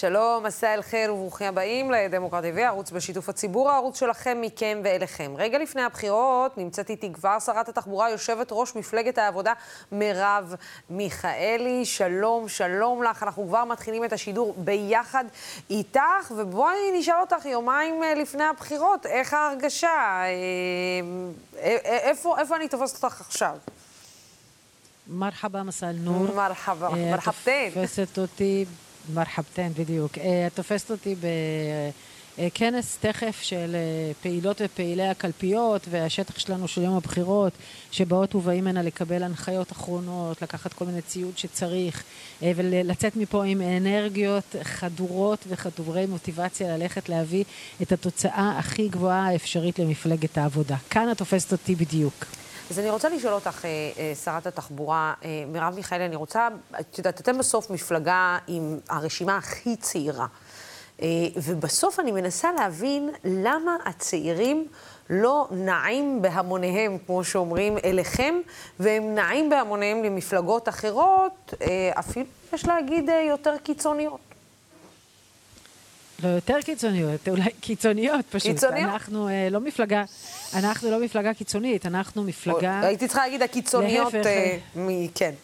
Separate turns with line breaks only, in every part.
שלום, מסע אל חיר וברוכים הבאים לדמוקרט TV, ערוץ בשיתוף הציבור, הערוץ שלכם, מכם ואליכם. רגע לפני הבחירות נמצאת איתי כבר שרת התחבורה, יושבת ראש מפלגת העבודה, מרב מיכאלי. שלום, שלום לך. אנחנו כבר מתחילים את השידור ביחד איתך, ובואי נשאל אותך יומיים אה, לפני הבחירות, איך ההרגשה? אה, אה, איפה, איפה אני תופסת אותך עכשיו?
מרחבה מסל נור.
מרחבה, מרחבתן.
תופסת אותי מרחבתן, בדיוק. אה, את תופסת אותי בכנס תכף של אה, פעילות ופעילי הקלפיות והשטח שלנו של יום הבחירות, שבאות ובאים הנה לקבל הנחיות אחרונות, לקחת כל מיני ציוד שצריך, אה, ולצאת מפה עם אנרגיות חדורות וחדורי מוטיבציה ללכת להביא את התוצאה הכי גבוהה האפשרית למפלגת העבודה. כאן את תופסת אותי בדיוק.
אז אני רוצה לשאול אותך, אה, אה, שרת התחבורה, אה, מרב מיכאלי, אני רוצה, את יודעת, אתם בסוף מפלגה עם הרשימה הכי צעירה. ובסוף אני מנסה להבין למה הצעירים לא נעים בהמוניהם, כמו שאומרים, אליכם, והם נעים בהמוניהם למפלגות אחרות, אפילו, יש להגיד, יותר קיצוניות.
לא יותר קיצוניות, אולי קיצוניות פשוט.
קיצוניות?
אנחנו אה, לא מפלגה, אנחנו לא מפלגה קיצונית, אנחנו מפלגה...
הייתי צריכה להגיד הקיצוניות, להפך, אה, מ... כן,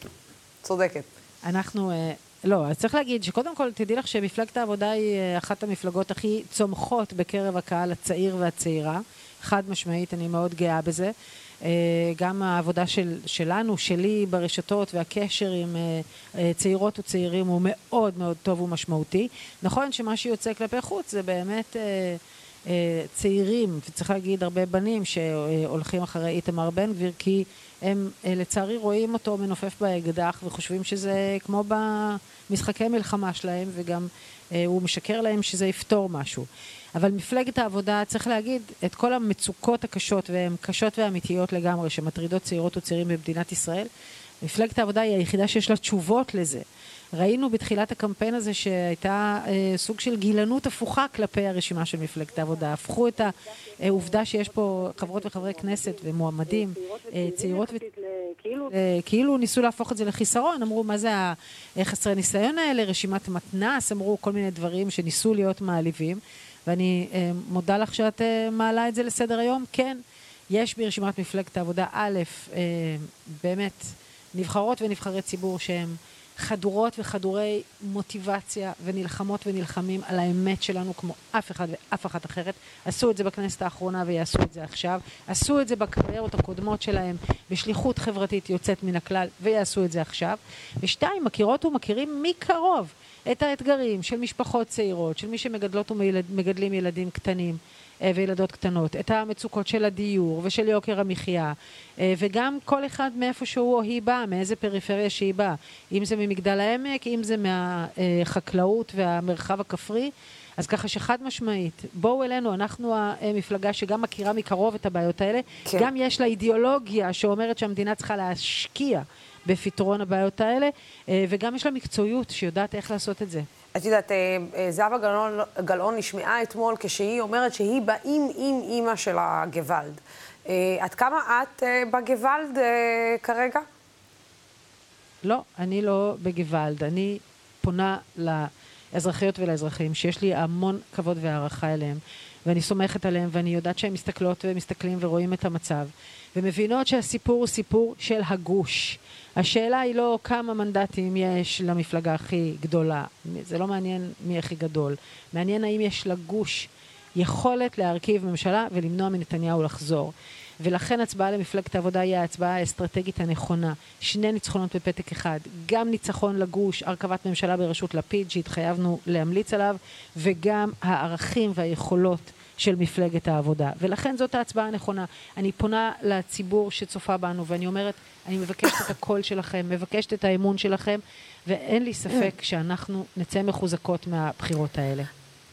צודקת.
אנחנו, אה, לא, אז צריך להגיד שקודם כל, תדעי לך שמפלגת העבודה היא אה, אחת המפלגות הכי צומחות בקרב הקהל הצעיר והצעירה. חד משמעית, אני מאוד גאה בזה. אה, גם העבודה של, שלנו, שלי ברשתות והקשר עם אה, אה, צעירות וצעירים הוא מאוד מאוד טוב ומשמעותי. נכון שמה שיוצא כלפי חוץ זה באמת צעירים, וצריך להגיד הרבה בנים שהולכים אחרי איתמר בן גביר, כי הם לצערי רואים אותו מנופף באקדח וחושבים שזה כמו במשחקי מלחמה שלהם, וגם הוא משקר להם שזה יפתור משהו. אבל מפלגת העבודה, צריך להגיד, את כל המצוקות הקשות, והן קשות ואמיתיות לגמרי, שמטרידות צעירות וצעירים במדינת ישראל, מפלגת העבודה היא היחידה שיש לה תשובות לזה. ראינו בתחילת הקמפיין הזה שהייתה אה, סוג של גילנות הפוכה כלפי הרשימה של מפלגת העבודה. הפכו את העובדה שיש פה חברות וחברי כנסת ומועמדים, אה, צעירות ו... אה, כאילו ניסו להפוך את זה לחיסרון, אמרו מה זה החסרי ניסיון האלה, רשימת מתנ"ס, אמרו כל מיני דברים שניסו להיות מעליבים. ואני אה, מודה לך שאת אה, מעלה את זה לסדר היום. כן, יש ברשימת מפלגת העבודה, א', אה, באמת, נבחרות ונבחרי ציבור שהם חדורות וחדורי מוטיבציה ונלחמות ונלחמים על האמת שלנו כמו אף אחד ואף אחת אחרת. עשו את זה בכנסת האחרונה ויעשו את זה עכשיו. עשו את זה בקריירות הקודמות שלהם בשליחות חברתית יוצאת מן הכלל ויעשו את זה עכשיו. ושתיים, מכירות ומכירים מקרוב את האתגרים של משפחות צעירות, של מי שמגדלות ומגדלים ילדים קטנים אה, וילדות קטנות, את המצוקות של הדיור ושל יוקר המחיה, אה, וגם כל אחד מאיפה שהוא או היא באה, מאיזה פריפריה שהיא באה, אם זה ממגדל העמק, אם זה מהחקלאות והמרחב הכפרי. אז ככה שחד משמעית, בואו אלינו, אנחנו המפלגה שגם מכירה מקרוב את הבעיות האלה, כן. גם יש לה אידיאולוגיה שאומרת שהמדינה צריכה להשקיע בפתרון הבעיות האלה, אה, וגם יש לה מקצועיות שיודעת איך לעשות את זה.
את יודעת, אה, אה, זהבה גלאון, גלאון נשמעה אתמול כשהיא אומרת שהיא באים עם אימא של הגוואלד. עד כמה את בגוואלד כרגע?
לא, אני לא בגוואלד. אני פונה לאזרחיות ולאזרחים שיש לי המון כבוד והערכה אליהם, ואני סומכת עליהם, ואני יודעת שהם מסתכלות ומסתכלים ורואים את המצב, ומבינות שהסיפור הוא סיפור של הגוש. השאלה היא לא כמה מנדטים יש למפלגה הכי גדולה, זה לא מעניין מי הכי גדול, מעניין האם יש לגוש יכולת להרכיב ממשלה ולמנוע מנתניהו לחזור. ולכן הצבעה למפלגת העבודה היא ההצבעה האסטרטגית הנכונה. שני ניצחונות בפתק אחד, גם ניצחון לגוש, הרכבת ממשלה בראשות לפיד שהתחייבנו להמליץ עליו, וגם הערכים והיכולות של מפלגת העבודה. ולכן זאת ההצבעה הנכונה. אני פונה לציבור שצופה בנו ואני אומרת, אני מבקשת את הקול שלכם, מבקשת את האמון שלכם, ואין לי ספק שאנחנו נצא מחוזקות מהבחירות האלה.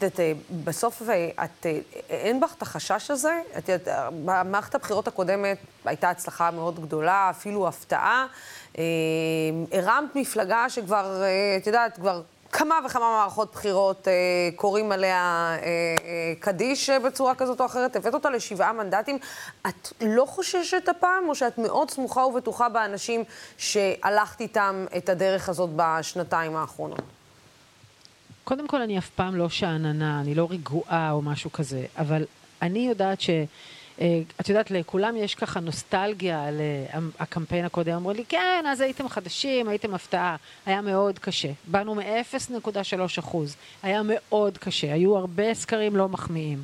את, אה, בסוף אה, את, אה, אין בך את החשש הזה? את יודעת, במערכת הבחירות הקודמת הייתה הצלחה מאוד גדולה, אפילו הפתעה. הרמת מפלגה שכבר, את יודעת, כבר כמה וכמה מערכות בחירות אה, קוראים עליה אה, אה, קדיש אה, בצורה כזאת או אחרת, הבאת אותה לשבעה מנדטים. את לא חוששת הפעם, או שאת מאוד סמוכה ובטוחה באנשים שהלכת איתם את הדרך הזאת בשנתיים האחרונות?
קודם כל, אני אף פעם לא שאננה, אני לא רגועה או משהו כזה, אבל אני יודעת ש... אה, את יודעת, לכולם יש ככה נוסטלגיה על אה, הקמפיין הקודם. אמרו לי, כן, אז הייתם חדשים, הייתם הפתעה. היה מאוד קשה. באנו מ-0.3 אחוז. היה מאוד קשה. היו הרבה סקרים לא מחמיאים.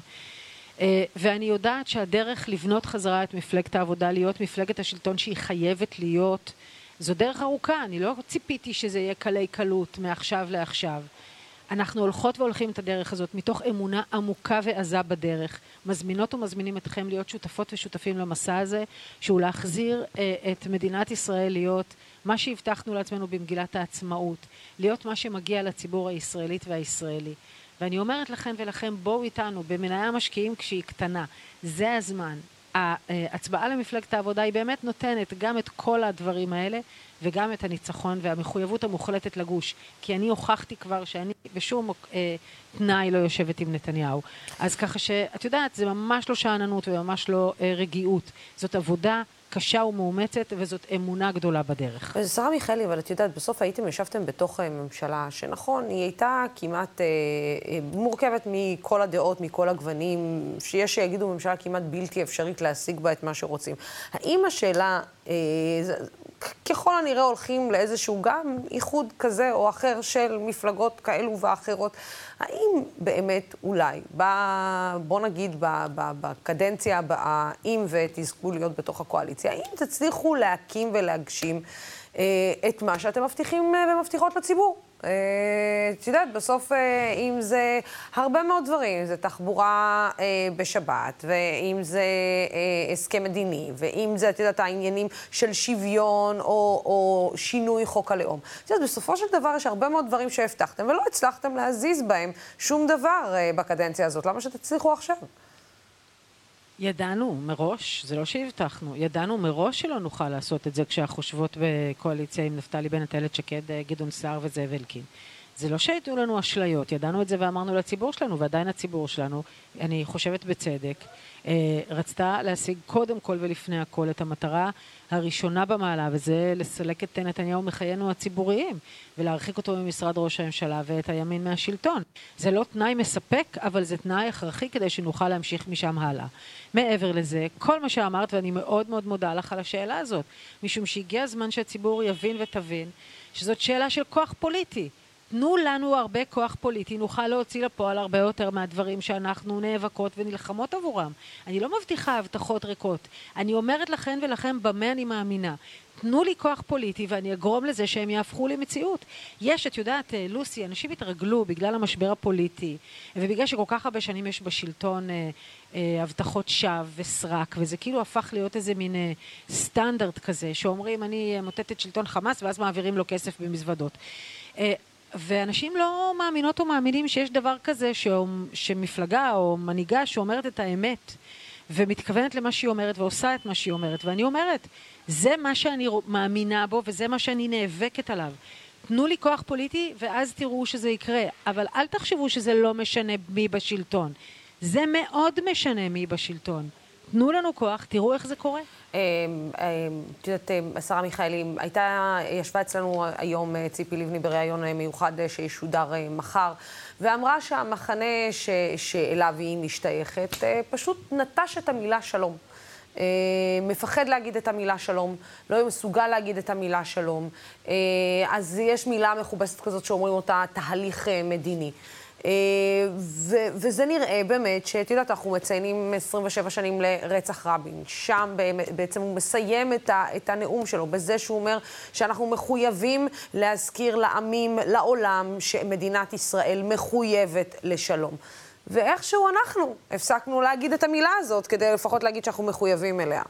אה, ואני יודעת שהדרך לבנות חזרה את מפלגת העבודה, להיות מפלגת השלטון שהיא חייבת להיות, זו דרך ארוכה. אני לא ציפיתי שזה יהיה קלי קלות מעכשיו לעכשיו. אנחנו הולכות והולכים את הדרך הזאת מתוך אמונה עמוקה ועזה בדרך. מזמינות ומזמינים אתכם להיות שותפות ושותפים למסע הזה, שהוא להחזיר אה, את מדינת ישראל להיות מה שהבטחנו לעצמנו במגילת העצמאות, להיות מה שמגיע לציבור הישראלית והישראלי. ואני אומרת לכם ולכם, בואו איתנו במניה המשקיעים כשהיא קטנה. זה הזמן. ההצבעה למפלגת העבודה היא באמת נותנת גם את כל הדברים האלה וגם את הניצחון והמחויבות המוחלטת לגוש. כי אני הוכחתי כבר שאני בשום אה, תנאי לא יושבת עם נתניהו. אז ככה שאת יודעת, זה ממש לא שאננות וממש לא אה, רגיעות. זאת עבודה קשה ומאומצת, וזאת אמונה גדולה בדרך.
שרה מיכאלי, אבל את יודעת, בסוף הייתם, ישבתם בתוך אה, ממשלה שנכון, היא הייתה כמעט אה, אה, מורכבת מכל הדעות, מכל הגוונים, שיש שיגידו ממשלה כמעט בלתי אפשרית להשיג בה את מה שרוצים. האם השאלה, אה, ככל הנראה הולכים לאיזשהו גם איחוד כזה או אחר של מפלגות כאלו ואחרות. האם באמת אולי, ב, בוא נגיד ב, ב, בקדנציה הבאה, אם ותזכו להיות בתוך הקואליציה, האם תצליחו להקים ולהגשים אה, את מה שאתם מבטיחים אה, ומבטיחות לציבור? אה, את יודעת, בסוף, אה, אם זה הרבה מאוד דברים, אם זה תחבורה אה, בשבת, ואם זה הסכם מדיני, ואם זה, את יודעת, העניינים של שוויון או, או שינוי חוק הלאום. את יודעת, בסופו של דבר יש הרבה מאוד דברים שהבטחתם ולא הצלחתם להזיז בהם שום דבר בקדנציה הזאת. למה שתצליחו עכשיו?
ידענו מראש, זה לא שהבטחנו, ידענו מראש שלא נוכל לעשות את זה כשאנחנו חושבות בקואליציה עם נפתלי בנט, איילת שקד, גדעון סער וזאב אלקין. זה לא שהייתו לנו אשליות, ידענו את זה ואמרנו לציבור שלנו, ועדיין הציבור שלנו, אני חושבת בצדק, אה, רצתה להשיג קודם כל ולפני הכל את המטרה הראשונה במעלה, וזה לסלק את נתניהו מחיינו הציבוריים, ולהרחיק אותו ממשרד ראש הממשלה ואת הימין מהשלטון. זה לא תנאי מספק, אבל זה תנאי הכרחי כדי שנוכל להמשיך משם הלאה. מעבר לזה, כל מה שאמרת, ואני מאוד מאוד מודה לך על השאלה הזאת, משום שהגיע הזמן שהציבור יבין ותבין שזאת שאלה של כוח פוליטי. תנו לנו הרבה כוח פוליטי, נוכל להוציא לפועל הרבה יותר מהדברים שאנחנו נאבקות ונלחמות עבורם. אני לא מבטיחה הבטחות ריקות, אני אומרת לכן ולכם במה אני מאמינה. תנו לי כוח פוליטי ואני אגרום לזה שהם יהפכו למציאות. יש, את יודעת, אה, לוסי, אנשים התרגלו בגלל המשבר הפוליטי, ובגלל שכל כך הרבה שנים יש בשלטון אה, אה, הבטחות שווא וסרק, וזה כאילו הפך להיות איזה מין אה, סטנדרט כזה, שאומרים אני מוטט את שלטון חמאס ואז מעבירים לו כסף במזוודות. אה, ואנשים לא מאמינות או מאמינים שיש דבר כזה ש... שמפלגה או מנהיגה שאומרת את האמת ומתכוונת למה שהיא אומרת ועושה את מה שהיא אומרת. ואני אומרת, זה מה שאני מאמינה בו וזה מה שאני נאבקת עליו. תנו לי כוח פוליטי ואז תראו שזה יקרה, אבל אל תחשבו שזה לא משנה מי בשלטון. זה מאוד משנה מי בשלטון. תנו לנו כוח, תראו איך זה קורה. אמ,
אמ, את יודעת, אמ, השרה מיכאלי, הייתה, ישבה אצלנו היום אה, ציפי לבני בריאיון אה, מיוחד אה, שישודר מחר, ואמרה שהמחנה ש, שאליו היא משתייכת פשוט נטש את המילה שלום. מפחד להגיד את המילה שלום, לא מסוגל להגיד את המילה שלום. אז יש מילה מכובסת כזאת שאומרים אותה תהליך מדיני. אה, ו- וזה נראה באמת שאת יודעת, אנחנו מציינים 27 שנים לרצח רבין. שם בעצם הוא מסיים את, ה- את הנאום שלו בזה שהוא אומר שאנחנו מחויבים להזכיר לעמים, לעולם, שמדינת ישראל מחויבת לשלום. ואיכשהו אנחנו הפסקנו להגיד את המילה הזאת כדי לפחות להגיד שאנחנו מחויבים אליה.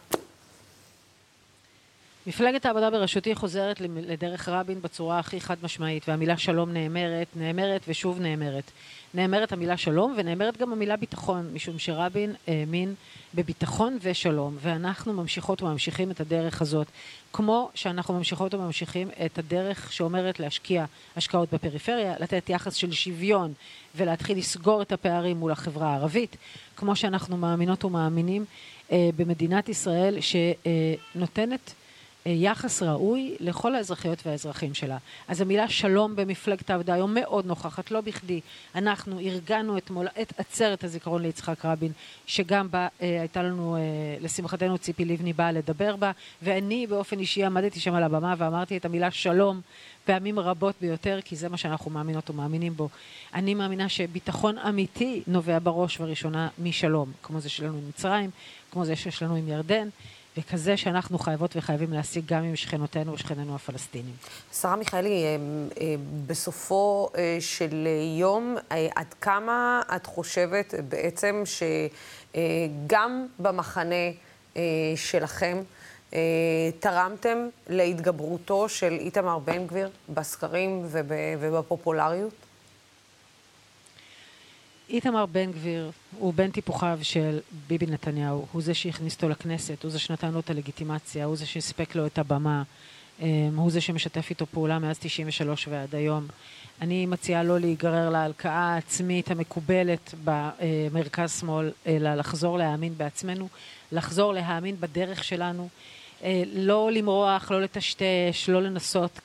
מפלגת העבודה בראשותי חוזרת לדרך רבין בצורה הכי חד משמעית, והמילה שלום נאמרת, נאמרת ושוב נאמרת. נאמרת המילה שלום ונאמרת גם המילה ביטחון, משום שרבין האמין בביטחון ושלום, ואנחנו ממשיכות וממשיכים את הדרך הזאת, כמו שאנחנו ממשיכות וממשיכים את הדרך שאומרת להשקיע השקעות בפריפריה, לתת יחס של שוויון ולהתחיל לסגור את הפערים מול החברה הערבית, כמו שאנחנו מאמינות ומאמינים אה, במדינת ישראל שנותנת יחס ראוי לכל האזרחיות והאזרחים שלה. אז המילה שלום במפלגת העבודה היום מאוד נוכחת, לא בכדי. אנחנו ארגנו אתמול את עצרת הזיכרון ליצחק רבין, שגם בה אה, הייתה לנו, אה, לשמחתנו ציפי לבני באה לדבר בה, ואני באופן אישי עמדתי שם על הבמה ואמרתי את המילה שלום פעמים רבות ביותר, כי זה מה שאנחנו מאמינות ומאמינים בו. אני מאמינה שביטחון אמיתי נובע בראש ובראשונה משלום, כמו זה שלנו עם מצרים, כמו זה שיש לנו עם ירדן. וכזה שאנחנו חייבות וחייבים להשיג גם עם שכנותינו ושכנינו הפלסטינים.
שרה מיכאלי, אה, אה, בסופו אה, של יום, עד כמה את חושבת בעצם שגם במחנה שלכם תרמתם להתגברותו של איתמר בן גביר בסקרים ובפופולריות?
איתמר בן גביר הוא בן טיפוחיו של ביבי נתניהו, הוא זה שהכניס אותו לכנסת, הוא זה שנתן לו את הלגיטימציה, הוא זה שהספק לו את הבמה, אמ, הוא זה שמשתף איתו פעולה מאז 93 ועד היום. אני מציעה לא להיגרר להלקאה העצמית המקובלת במרכז שמאל, אלא לחזור להאמין בעצמנו, לחזור להאמין בדרך שלנו, אה, לא למרוח, לא לטשטש, לא לנסות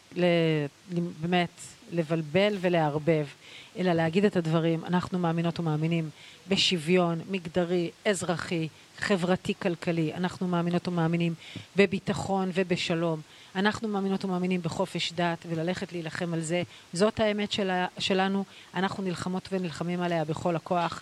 באמת לבלבל ולערבב. אלא להגיד את הדברים. אנחנו מאמינות ומאמינים בשוויון מגדרי, אזרחי, חברתי, כלכלי. אנחנו מאמינות ומאמינים בביטחון ובשלום. אנחנו מאמינות ומאמינים בחופש דת וללכת להילחם על זה. זאת האמת שלה, שלנו. אנחנו נלחמות ונלחמים עליה בכל הכוח.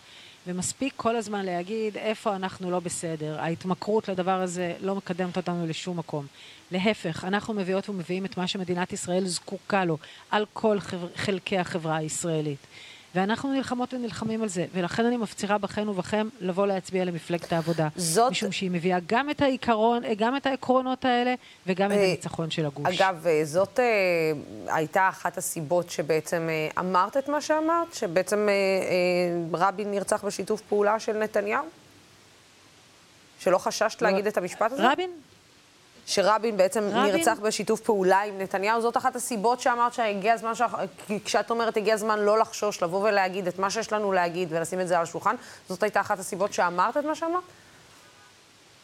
ומספיק כל הזמן להגיד איפה אנחנו לא בסדר. ההתמכרות לדבר הזה לא מקדמת אותנו לשום מקום. להפך, אנחנו מביאות ומביאים את מה שמדינת ישראל זקוקה לו על כל חלקי החברה הישראלית. ואנחנו נלחמות ונלחמים על זה, ולכן אני מפצירה בכן ובכם לבוא להצביע למפלגת העבודה. זאת... משום שהיא מביאה גם את העיקרון, גם את העקרונות האלה, וגם את אה, הניצחון של הגוש.
אגב, אה, זאת אה, הייתה אחת הסיבות שבעצם אה, אמרת את מה שאמרת? שבעצם אה, אה, רבין נרצח בשיתוף פעולה של נתניהו? שלא חששת לא. להגיד את המשפט הזה?
רבין?
שרבין בעצם רבין... נרצח בשיתוף פעולה עם נתניהו. זאת אחת הסיבות שאמרת שהגיע הזמן, ש... כשאת אומרת הגיע הזמן לא לחשוש, לבוא ולהגיד את מה שיש לנו להגיד ולשים את זה על השולחן, זאת הייתה אחת הסיבות שאמרת את מה שאמרת?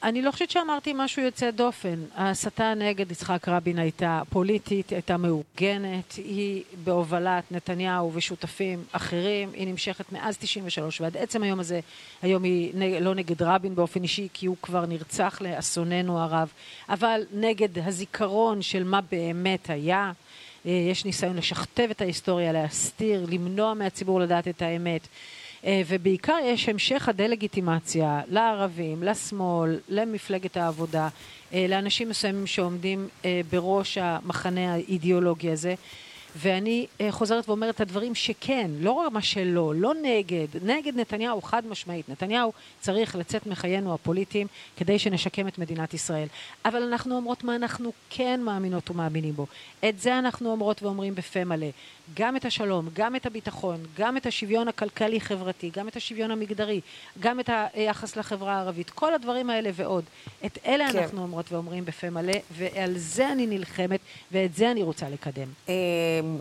אני לא חושבת שאמרתי משהו יוצא דופן. ההסתה נגד יצחק רבין הייתה פוליטית, הייתה מאורגנת, היא בהובלת נתניהו ושותפים אחרים, היא נמשכת מאז 93 ועד עצם היום הזה, היום היא נג, לא נגד רבין באופן אישי, כי הוא כבר נרצח לאסוננו הרב, אבל נגד הזיכרון של מה באמת היה. אה, יש ניסיון לשכתב את ההיסטוריה, להסתיר, למנוע מהציבור לדעת את האמת. אה, ובעיקר יש המשך הדה-לגיטימציה לערבים, לשמאל, למפלגת העבודה, אה, לאנשים מסוימים שעומדים אה, בראש המחנה האידיאולוגי הזה. ואני uh, חוזרת ואומרת את הדברים שכן, לא רק מה שלא, לא נגד, נגד נתניהו חד משמעית. נתניהו צריך לצאת מחיינו הפוליטיים כדי שנשקם את מדינת ישראל. אבל אנחנו אומרות מה אנחנו כן מאמינות ומאמינים בו. את זה אנחנו אומרות ואומרים בפה מלא. גם את השלום, גם את הביטחון, גם את השוויון הכלכלי-חברתי, גם את השוויון המגדרי, גם את היחס לחברה הערבית, כל הדברים האלה ועוד. את אלה כן. אנחנו אומרות ואומרים בפה מלא, ועל זה אני נלחמת, ואת זה אני רוצה לקדם.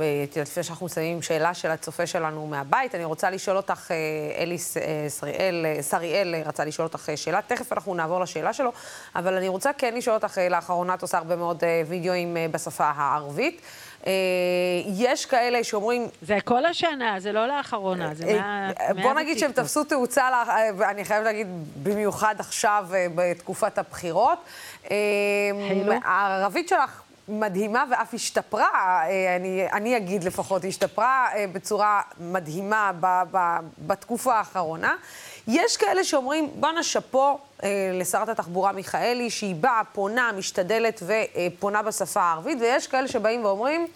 אה, לפני שאנחנו מסיימים שאלה של הצופה שלנו מהבית, אני רוצה לשאול אותך, אה, אלי אה, שריאל, שריאל רצה לשאול אותך שאלה, תכף אנחנו נעבור לשאלה שלו, אבל אני רוצה כן לשאול אותך, לאחרונה את עושה הרבה מאוד וידאוים בשפה הערבית. אה, יש כאלה שאומרים...
זה כל השנה, זה לא לאחרונה, זה מה...
אה, בוא נגיד שהם תפסו תאוצה, ואני אה, חייבת להגיד, במיוחד עכשיו, בתקופת הבחירות. הערבית שלך מדהימה ואף השתפרה, אני, אני אגיד לפחות, השתפרה בצורה מדהימה ב, ב, בתקופה האחרונה. יש כאלה שאומרים, בואנה שאפו אה, לשרת התחבורה מיכאלי, שהיא באה, פונה, משתדלת ופונה בשפה הערבית, ויש כאלה שבאים ואומרים,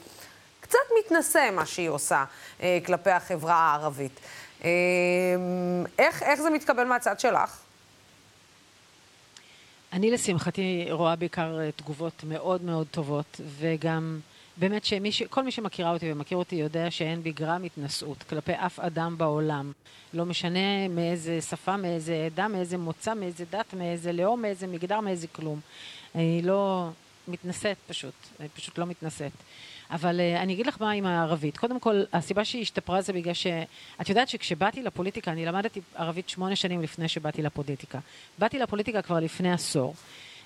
קצת מתנשא מה שהיא עושה אה, כלפי החברה הערבית. אה, איך, איך זה מתקבל מהצד שלך?
אני לשמחתי רואה בעיקר אה, תגובות מאוד מאוד טובות, וגם באמת שכל מי שמכירה אותי ומכיר אותי יודע שאין בי גרם התנשאות כלפי אף אדם בעולם. לא משנה מאיזה שפה, מאיזה עדה, מאיזה מוצא, מאיזה דת, מאיזה לאום, מאיזה מגדר, מאיזה כלום. אני לא מתנשאת פשוט, אני פשוט לא מתנשאת. אבל uh, אני אגיד לך מה עם הערבית. קודם כל, הסיבה שהיא השתפרה זה בגלל ש... את יודעת שכשבאתי לפוליטיקה, אני למדתי ערבית שמונה שנים לפני שבאתי לפוליטיקה. באתי לפוליטיקה כבר לפני עשור.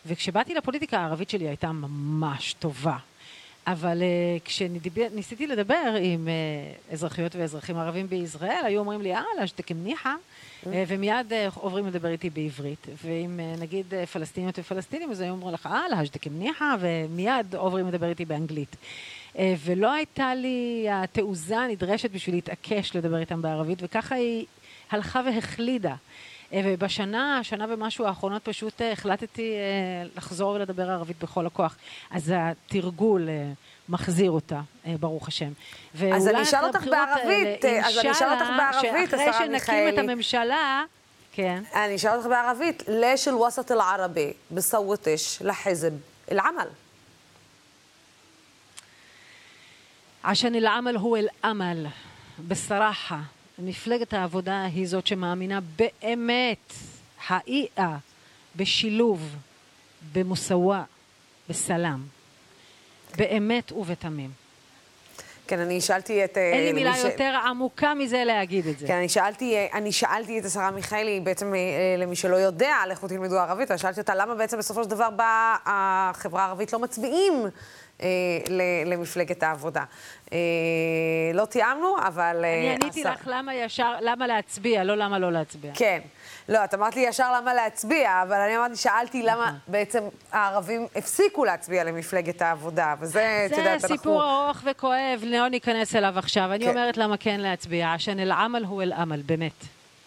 וכשבאתי לפוליטיקה הערבית שלי הייתה ממש טובה. אבל uh, כשניסיתי לדבר עם uh, אזרחיות ואזרחים ערבים בישראל, היו אומרים לי, אה, לאשתכם ניחא, uh, ומיד uh, עוברים לדבר איתי בעברית. ואם uh, נגיד uh, פלסטיניות ופלסטינים, אז היו אומרים לך, אה, לאשתכם ניחא, ומיד עוברים לדבר איתי באנגלית. Uh, אה, ולא הייתה לי התעוזה הנדרשת בשביל להתעקש לדבר איתם בערבית, וככה היא הלכה והחלידה. אה, ובשנה, שנה ומשהו האחרונות פשוט אה, החלטתי לחזור ולדבר ערבית בכל הכוח. אז התרגול מחזיר אותה, ברוך השם.
אז אני אשאל אותך בערבית, אז אני אשאל אותך בערבית,
השרה מיכאלי. שאחרי שנקים את הממשלה... כן.
אני אשאל אותך בערבית, לש אל-וסט אל-ערבי בסווטש לחזב אל-עמל?
عشان العمل هو الأمل بصراحة מפלגת העבודה היא זאת שמאמינה באמת, חאיאה, בשילוב, במוסאווה, בסלאם. באמת ובתמים.
כן, אני שאלתי את...
אין לי מילה ש... יותר עמוקה מזה להגיד את זה.
כן, אני שאלתי, אני שאלתי את השרה מיכאלי, בעצם למי שלא יודע, לכו תלמדו ערבית, אבל שאלתי אותה למה בעצם בסופו של דבר באה החברה הערבית לא מצביעים אה, למפלגת העבודה. אה, לא תיאמנו, אבל...
אה, אני עניתי לך למה ישר, למה להצביע, לא למה לא להצביע.
כן. לא, את אמרת לי ישר למה להצביע, אבל אני אמרתי, שאלתי למה. בעצם הערבים הפסיקו להצביע למפלגת העבודה, וזה, את יודעת, אנחנו...
זה סיפור ארוך וכואב, לא ניכנס אליו עכשיו. אני כן. אומרת למה כן להצביע, עשן אל-עמל הוא אל-עמל, באמת.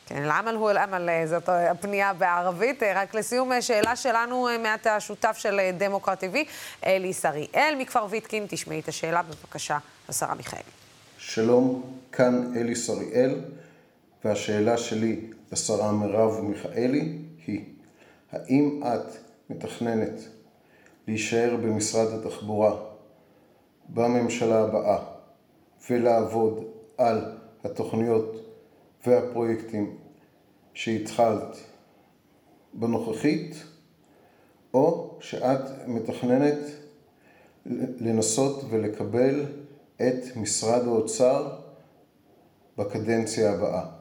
כן, אל-עמל הוא אל-עמל, זאת הפנייה בערבית. רק לסיום, שאלה שלנו מעט השותף של דמוקרט TV, אלי שריאל מכפר ויטקין. תשמעי את השאלה, בבקשה, השרה מיכאלי.
שלום, כאן אלי שריאל, והשאלה שלי לשרה מרב מיכאלי היא, האם את מתכננת להישאר במשרד התחבורה בממשלה הבאה ולעבוד על התוכניות והפרויקטים שהתחלת בנוכחית, או שאת מתכננת לנסות ולקבל את משרד האוצר בקדנציה הבאה.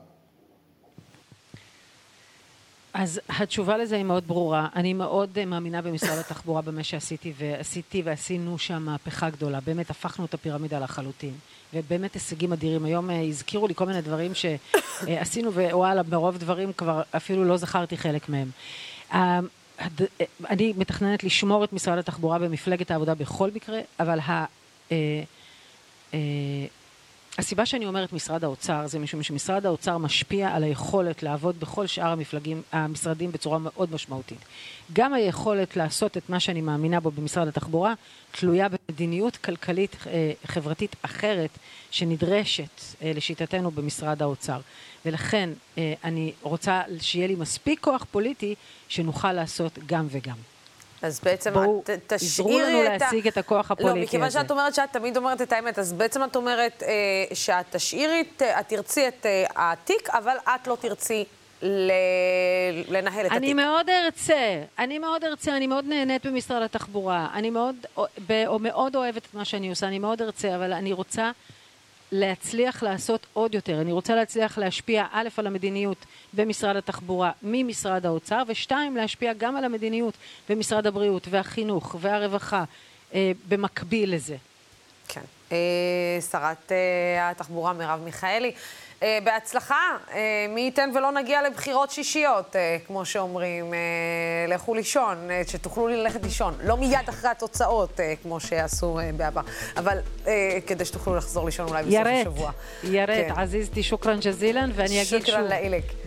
אז התשובה לזה היא מאוד ברורה. אני מאוד אה, מאמינה במשרד התחבורה במה שעשיתי, ועשיתי ועשינו שם מהפכה גדולה. באמת הפכנו את הפירמידה לחלוטין. ובאמת הישגים אדירים. היום אה, הזכירו לי כל מיני דברים שעשינו, ווואלה, ברוב דברים כבר אפילו לא זכרתי חלק מהם. אה, אני מתכננת לשמור את משרד התחבורה במפלגת העבודה בכל מקרה, אבל ה... הסיבה שאני אומרת משרד האוצר זה משום שמשרד האוצר משפיע על היכולת לעבוד בכל שאר המפלגים, המשרדים בצורה מאוד משמעותית. גם היכולת לעשות את מה שאני מאמינה בו במשרד התחבורה תלויה במדיניות כלכלית אה, חברתית אחרת שנדרשת אה, לשיטתנו במשרד האוצר. ולכן אה, אני רוצה שיהיה לי מספיק כוח פוליטי שנוכל לעשות גם וגם.
אז בעצם בואו, את תשאירי את ה...
עזרו לנו להשיג את הכוח הפוליטי הזה.
לא, מכיוון שאת אומרת שאת תמיד אומרת את האמת, אז בעצם את אומרת אה, שאת תשאירי, את, את תרצי את אה, התיק, אבל את לא תרצי ל... לנהל את
אני
התיק.
אני מאוד ארצה, אני מאוד ארצה, אני מאוד נהנית במשרד התחבורה. אני מאוד, או מאוד אוהבת את מה שאני עושה, אני מאוד ארצה, אבל אני רוצה להצליח לעשות עוד יותר. אני רוצה להצליח להשפיע א' על המדיניות במשרד התחבורה ממשרד האוצר, ושתיים, להשפיע גם על המדיניות במשרד הבריאות והחינוך והרווחה אה, במקביל לזה.
כן. אה, שרת אה, התחבורה מרב מיכאלי. אה, בהצלחה, אה, מי ייתן ולא נגיע לבחירות שישיות, אה, כמו שאומרים, לכו לישון, שתוכלו ללכת לישון. לא מיד אחרי התוצאות, כמו שעשו בעבר, אבל כדי שתוכלו לחזור לישון אולי בסוף השבוע.
ירד. כן. עזיזתי, שוכרן ג'זילן, ואני אגיד שוב.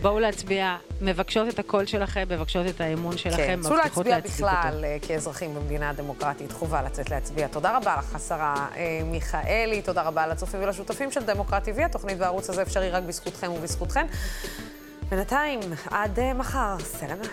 בואו להצביע, מבקשות את הקול שלכם, מבקשות את האמון שלכם, כן, מבטיחות
להצביע בכלל, כאזרחים במדינה דמוקרטית, חובה לצאת להצביע. תודה רבה לך, השרה מיכאלי, תודה רבה לצופים ולשותפים של דמוקרטי TV, התוכנית בערוץ הזה אפשרי רק בזכותכם ובזכותכן. בינתיים, עד מחר, סלמת.